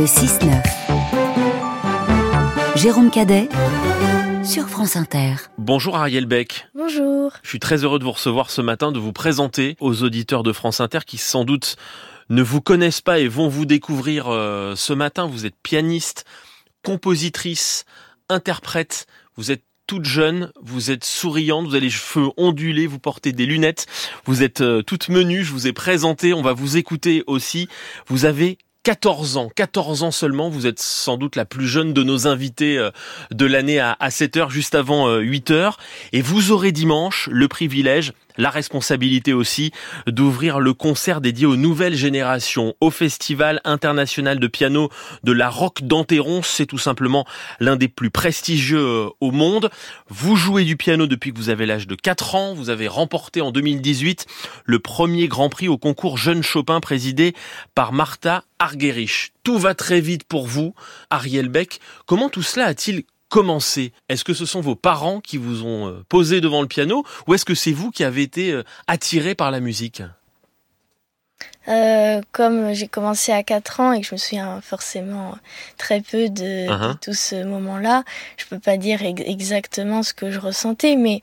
Le 6-9. Jérôme Cadet sur France Inter. Bonjour Ariel Beck. Bonjour. Je suis très heureux de vous recevoir ce matin, de vous présenter aux auditeurs de France Inter qui sans doute ne vous connaissent pas et vont vous découvrir euh, ce matin. Vous êtes pianiste, compositrice, interprète. Vous êtes toute jeune, vous êtes souriante, vous avez les cheveux ondulés, vous portez des lunettes, vous êtes euh, toute menue, je vous ai présenté, on va vous écouter aussi. Vous avez 14 ans, 14 ans seulement, vous êtes sans doute la plus jeune de nos invités euh, de l'année à 7 heures, juste avant 8 euh, heures. Et vous aurez dimanche le privilège, la responsabilité aussi, d'ouvrir le concert dédié aux nouvelles générations au Festival international de piano de la Roque d'Anteron. C'est tout simplement l'un des plus prestigieux euh, au monde. Vous jouez du piano depuis que vous avez l'âge de 4 ans. Vous avez remporté en 2018 le premier Grand Prix au concours Jeune Chopin présidé par Martha Argerich. Tout va très vite pour vous, Ariel Beck. Comment tout cela a-t-il commencé Est-ce que ce sont vos parents qui vous ont euh, posé devant le piano ou est-ce que c'est vous qui avez été euh, attiré par la musique? Euh, comme j'ai commencé à 4 ans et que je me souviens forcément très peu de, uh-huh. tout ce moment-là, je peux pas dire exactement ce que je ressentais, mais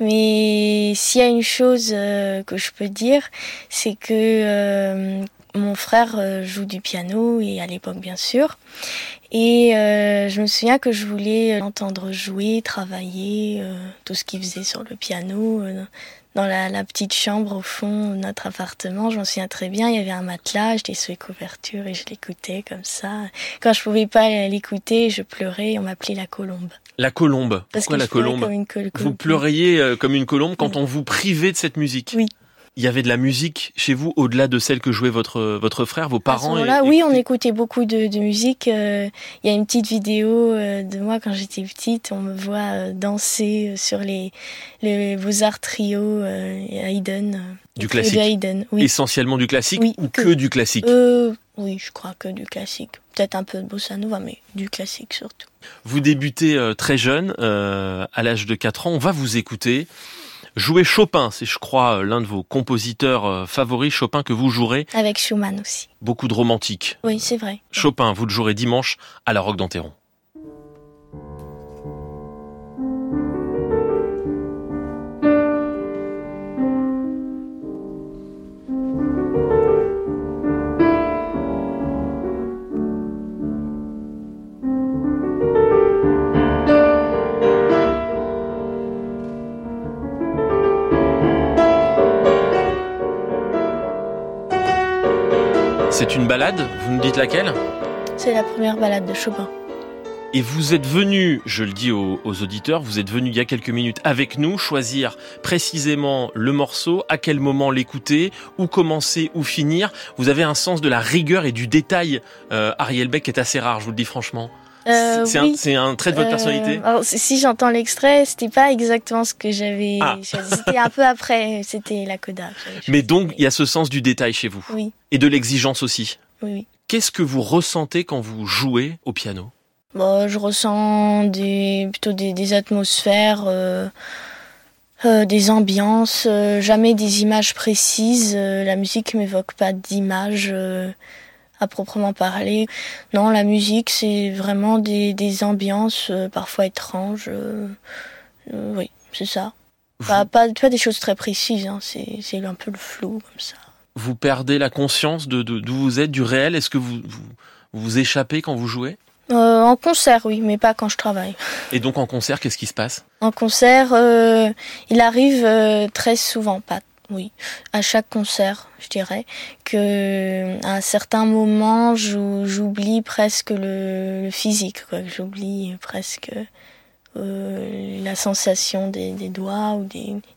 mais s'il y a une chose que je peux dire, c'est que mon frère euh, joue du piano et à l'époque bien sûr. Et euh, je me souviens que je voulais l'entendre jouer, travailler, euh, tout ce qu'il faisait sur le piano, dans la, petite chambre au fond de notre appartement. Je m'en souviens très bien, il y avait un matelas, j'étais sous les couvertures et je l'écoutais comme ça. Quand je pouvais pas l'écouter, je pleurais, on m'appelait la colombe. La colombe Pourquoi la colombe Vous pleuriez comme une colombe quand on vous privait de cette musique? Oui il y avait de la musique chez vous au-delà de celle que jouait votre votre frère, vos parents. Là, oui, on écoutait beaucoup de, de musique. Euh, il y a une petite vidéo euh, de moi quand j'étais petite. On me voit euh, danser sur les les Beaux Arts Trio Haydn. Du classique. Haydn, oui. Essentiellement du classique ou que, du classique? oui, je crois que du classique. Peut-être un peu de bossa nova, mais du classique surtout. Vous débutez très jeune, à l'âge de 4 ans. On va vous écouter. Jouer Chopin, c'est je crois l'un de vos compositeurs euh, favoris, Chopin que vous jouerez. Avec Schumann aussi. Beaucoup de romantique. Oui, c'est vrai. Chopin, vous le jouerez dimanche à la Roque d'Anteron. C'est une balade, vous nous dites laquelle C'est la première balade de Chopin. Et vous êtes venu, je le dis aux, auditeurs, vous êtes venu il y a quelques minutes avec nous choisir précisément le morceau, à quel moment l'écouter, où commencer, où finir. Vous avez un sens de la rigueur et du détail, euh, Ariel Beck, est assez rare, je vous le dis franchement. Euh, c'est un, trait de votre euh, personnalité Si j'entends l'extrait, c'était pas exactement ce que j'avais ah. C'était un peu après, c'était la coda. Mais donc, il y a ce sens du détail chez vous Oui. Et de l'exigence aussi Oui. Qu'est-ce que vous ressentez quand vous jouez au piano? Bon, Je ressens des, plutôt des, atmosphères, euh, des ambiances, jamais des images précises. la musique m'évoque pas d'images à proprement parler. Non, la musique, c'est vraiment des, des ambiances euh, parfois étranges. Euh, euh, oui, c'est ça. Pas, pas, des choses très précises, hein, c'est un peu le flou comme ça. Vous perdez la conscience de d'où vous êtes, du réel? Est-ce que vous, vous, vous échappez quand vous jouez? En concert, oui, mais pas quand je travaille. Et donc en concert, qu'est-ce qui se passe? En concert, il arrive très souvent, pas oui, à chaque concert, je dirais que à un certain moment, j'oublie presque le, physique, J'oublie presque euh, la sensation des, doigts ou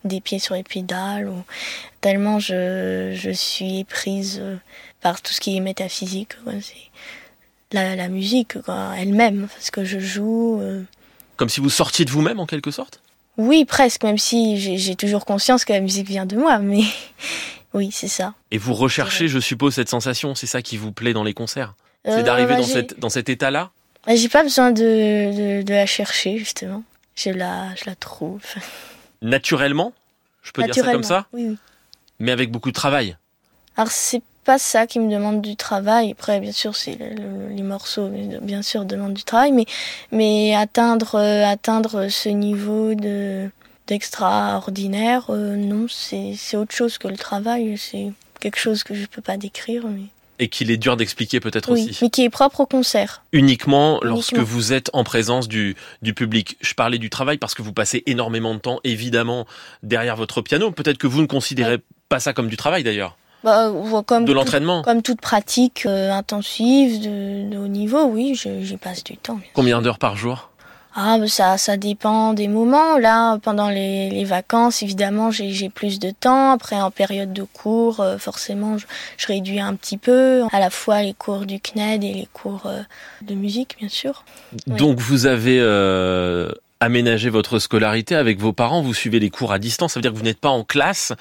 des, pieds sur les pédales, ou tellement je, suis prise par tout ce qui est métaphysique. La, musique elle-même, parce que je joue. Euh. Comme si vous sortiez de vous-même en quelque sorte? Oui, presque, même si j'ai toujours conscience que la musique vient de moi, mais oui, c'est ça. Et vous recherchez, je suppose, cette sensation, c'est ça qui vous plaît dans les concerts? C'est euh, d'arriver bah, dans, cette, dans cet état-là? Bah, J'ai pas besoin de, de, la chercher, justement. Je la, je la trouve. Naturellement? Je peux dire ça comme ça? Oui, oui. Mais avec beaucoup de travail? Alors, c'est pas ça qui me demande du travail. Après, bien sûr, c'est les morceaux, bien sûr, demandent du travail, mais, mais atteindre, euh, atteindre ce niveau de d'extraordinaire, euh, non, c'est autre chose que le travail. C'est quelque chose que je peux pas décrire. Mais et qu'il est dur d'expliquer peut-être oui, aussi. Mais qui est propre au concert. Uniquement, lorsque vous êtes en présence du, du public. Je parlais du travail parce que vous passez énormément de temps, évidemment, derrière votre piano. Peut-être que vous ne considérez pas ça comme du travail d'ailleurs. Bah, comme de l'entraînement. Comme toute pratique euh, intensive de, de, haut niveau, oui, j'y passe du temps. Combien d'heures par jour? Ah, ça, ça dépend des moments. Là, pendant les, les vacances, évidemment, j'ai plus de temps. Après, en période de cours, euh, forcément, je, je, réduis un petit peu. À la fois les cours du CNED et les cours euh, de musique, bien sûr. Donc, vous avez euh, aménagé votre scolarité avec vos parents. Vous suivez les cours à distance. Ça veut dire que vous n'êtes pas en classe.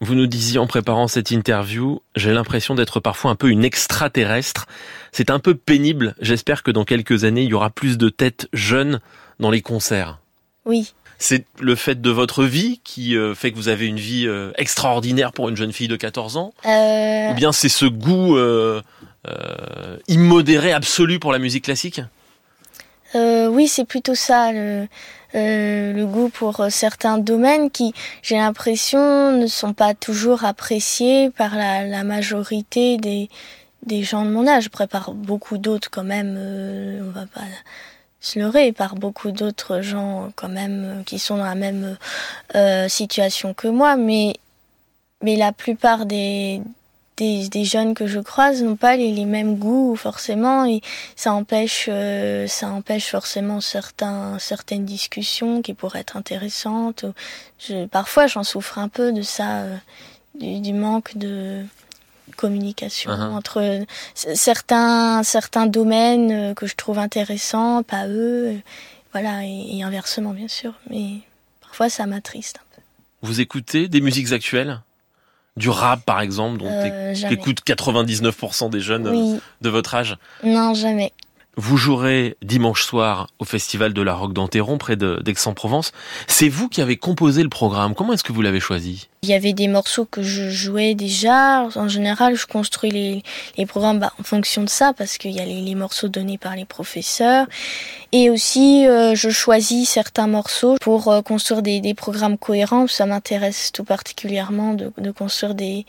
Vous nous disiez en préparant cette interview, j'ai l'impression d'être parfois un peu une extraterrestre. C'est un peu pénible. J'espère que dans quelques années, il y aura plus de têtes jeunes dans les concerts. Oui. C'est le fait de votre vie qui euh, fait que vous avez une vie euh, extraordinaire pour une jeune fille de 14 ans? Euh... Ou bien c'est ce goût euh, immodéré absolu pour la musique classique? Oui, c'est plutôt ça. Le euh, le goût pour euh, certains domaines qui, j'ai l'impression, ne sont pas toujours appréciés par la, la majorité des, des gens de mon âge. Après, par beaucoup d'autres quand même, euh, on va pas se leurrer, par beaucoup d'autres gens quand même qui sont dans la même euh, situation que moi, mais mais la plupart des, des, des, jeunes que je croise n'ont pas les, les, mêmes goûts forcément et ça empêche euh, ça empêche forcément certains certaines discussions qui pourraient être intéressantes. Je, parfois j'en souffre un peu de ça euh, du, du, manque de communication uh -huh. entre certains certains domaines euh, que je trouve intéressants pas eux voilà et, et inversement bien sûr mais parfois ça m'attriste un peu. Vous écoutez des musiques actuelles? Du rap par exemple dont euh, écoute 99% des jeunes oui. de votre âge? Non, jamais. Vous jouerez dimanche soir au Festival de la Roque d'Anteron près d'Aix-en-Provence. C'est vous qui avez composé le programme. Comment est-ce que vous l'avez choisi? Il y avait des morceaux que je jouais déjà. En général, je construis les, programmes bah, en fonction de ça parce qu'il y a les, morceaux donnés par les professeurs. Et aussi, euh, je choisis certains morceaux pour euh, construire des, programmes cohérents. Ça m'intéresse tout particulièrement de construire des,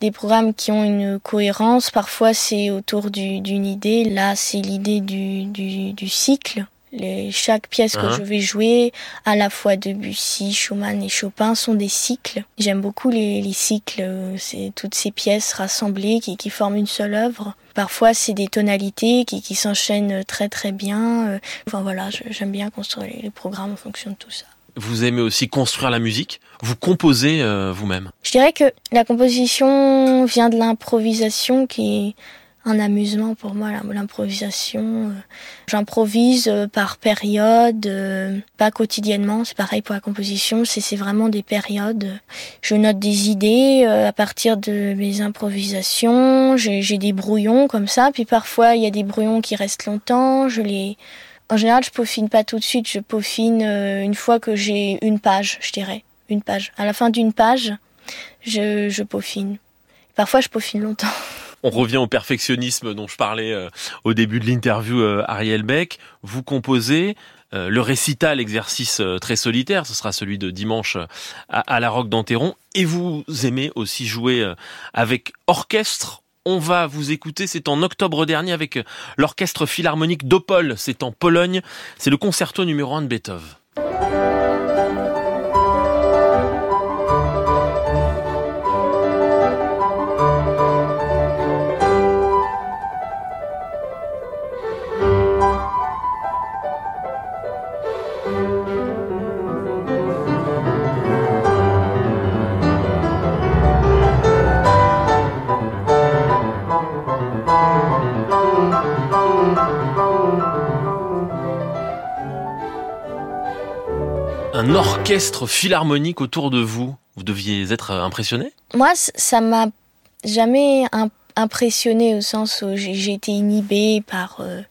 des programmes qui ont une cohérence. Parfois, c'est autour d'une idée. Là, c'est l'idée du, du, du, cycle. Les, chaque pièce que uh -huh. je vais jouer, à la fois Debussy, Schumann et Chopin, sont des cycles. J'aime beaucoup les, les cycles. C'est toutes ces pièces rassemblées qui, qui forment une seule œuvre. Parfois, c'est des tonalités qui, qui s'enchaînent très très bien. Enfin voilà, j'aime bien construire les, les programmes en fonction de tout ça vous aimez aussi construire la musique Vous composez euh, vous-même Je dirais que la composition vient de l'improvisation qui est un amusement pour moi, l'improvisation. J'improvise euh, par période, euh, pas quotidiennement, c'est pareil pour la composition, c'est vraiment des périodes. Je note des idées à partir de mes improvisations, j'ai des brouillons comme ça, puis parfois il y a des brouillons qui restent longtemps, je les en général, je peaufine pas tout de suite, je peaufine euh, une fois que j'ai une page, je dirais. Une page. À la fin d'une page, je, je peaufine. Parfois, je peaufine longtemps. On revient au perfectionnisme dont je parlais euh, au début de l'interview, euh, Ariel Beck. Vous composez le récital, exercice très solitaire, ce sera celui de dimanche à, la Roque d'Anteron. Et vous aimez aussi jouer avec orchestre on va vous écouter, c'est en octobre dernier avec l'orchestre philharmonique d'Opol, c'est en Pologne, c'est le concerto numéro 1 de Beethoven. Un orchestre philharmonique autour de vous. Vous deviez être impressionné? Moi, ça m'a jamais impressionné au sens où j'ai été inhibée par, euh,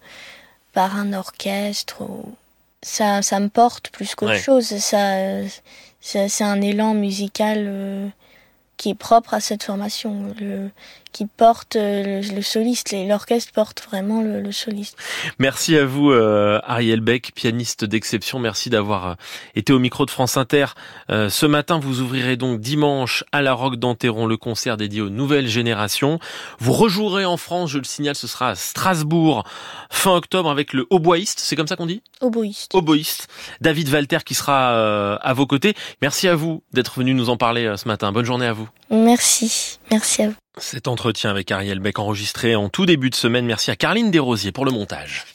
par un orchestre. Ça, ça me porte plus qu'autre ouais. chose. Ça, c'est un élan musical euh, qui est propre à cette formation, le, qui porte le, soliste, l'orchestre porte vraiment le, soliste. Merci à vous Ariel Beck, pianiste d'exception. Merci d'avoir été au micro de France Inter. ce matin, vous ouvrirez donc dimanche à la Roque d'Anteron le concert dédié aux nouvelles générations. Vous rejouerez en France, je le signale, ce sera à Strasbourg fin octobre avec le hautboïste, c'est comme ça qu'on dit? Oboïste. Oboïste. David Walter qui sera euh, à vos côtés. Merci à vous d'être venu nous en parler euh, ce matin. Bonne journée à vous. Merci. Merci à vous. Cet entretien avec Ariel Beck enregistré en tout début de semaine. Merci à Carline Desrosiers pour le montage.